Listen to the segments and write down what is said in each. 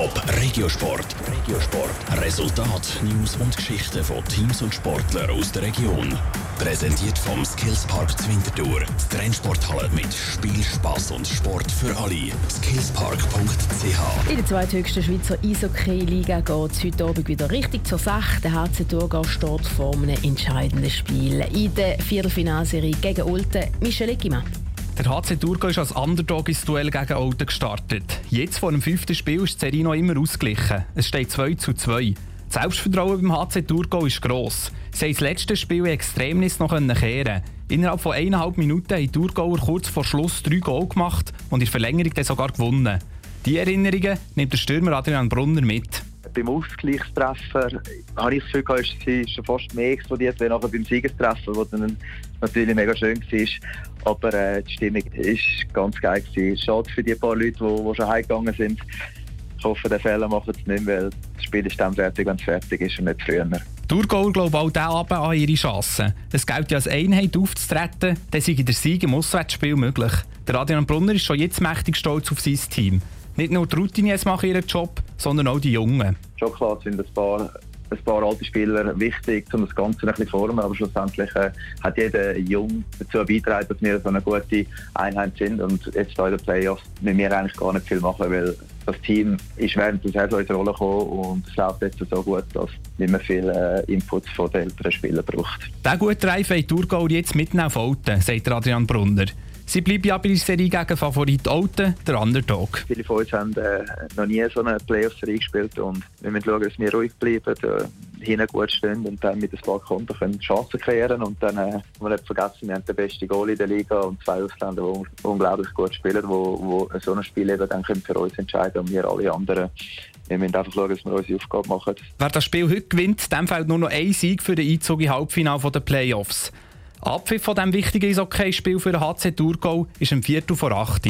Top Regiosport. Regiosport. Resultat, News und Geschichten von Teams und Sportlern aus der Region. Präsentiert vom Skillspark Zwintertour. Die Trennsporthalle mit Spiel, Spass und Sport für alle. Skillspark.ch In der zweithöchsten Schweizer Eishockey-Liga geht es heute Abend wieder richtig zur Sache. Der HC Thurgau steht vor einem entscheidenden Spiel. In der Viertelfinalserie gegen Olten. Michel Eckimann. Der HC Thurgau ist als Underdog ins Duell gegen Olten gestartet. Jetzt vor dem fünften Spiel ist die Serie noch immer ausgeglichen. Es steht 2 zu 2. Das Selbstvertrauen beim HC Thurgau ist gross. Sie haben das letzte Spiel in Extremnis noch kehren. Innerhalb von eineinhalb Minuten haben die Thurgauer kurz vor Schluss drei Goal gemacht und in der Verlängerung dann sogar gewonnen. Die Erinnerungen nimmt der Stürmer Adrian Brunner mit. Beim Ausgleichstreffer habe ich das Gefühl, dass sie schon fast mehr explodiert als beim Siegestreffer, wo dann natürlich mega schön war. Aber äh, die Stimmung war ganz geil. Gewesen. Schade für die paar Leute, die, die schon heimgegangen sind. Ich hoffe, den Fehler machen sie nicht, weil das Spiel ist dann fertig, wenn es fertig ist und nicht früher. Thurgauer glauben auch diesen Abend an ihre Chancen. Es gilt ja als Einheit aufzutreten, dann sei der Sieg im Auswärtsspiel möglich. Der Adrian Brunner ist schon jetzt mächtig stolz auf sein Team. Nicht nur die Routiniers machen ihren Job, sondern auch die Jungen. Schon klar sind ein paar ein paar alte Spieler wichtig, um das Ganze ein bisschen zu formen. Aber schlussendlich äh, hat jeder Jung dazu beigetragen, dass wir so eine gute Einheit sind. Und jetzt in den Playoffs müssen wir eigentlich gar nicht viel machen, weil das Team ist während der Saison in die Rolle gekommen und es läuft jetzt so gut, dass nicht mehr viel äh, Inputs von den älteren Spielern braucht. Der gute Reife in Thurgau jetzt mitten auf Alten, sagt Adrian Brunner. Sie bleiben ja bei der Serie gegen Favorit Alten, der Underdog. Viele von uns haben äh, noch nie so eine Playoff-Serie gespielt und wir müssen schauen, dass wir ruhig bleiben, äh, hinten gut stehen und dann mit ein paar Konten können Chancen kreieren und dann äh, wir nicht vergessen, wir haben den besten Goal in der Liga und zwei Ausländer, die unglaublich gut spielen, wo, wo so ein Spiel eben dann für uns entscheiden und wir alle anderen wir müssen einfach schauen, dass wir unsere Aufgabe machen. Wer das Spiel heute gewinnt, dem fällt nur noch ein Sieg für den Einzug in Halbfinale der Playoffs. Abpfiff von diesem wichtigen Eishockey-Spiel für den HC Thurgau ist im Viertel vor 8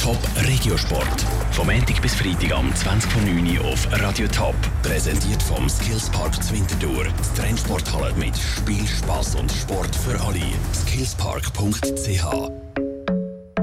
Top Regiosport. Vom Montag bis Freitag am 20.09 Uhr auf Radio Top. Präsentiert vom Skillspark Zwintertour. Die Trendsporthalle mit Spiel, Spass und Sport für alle. Skillspark.ch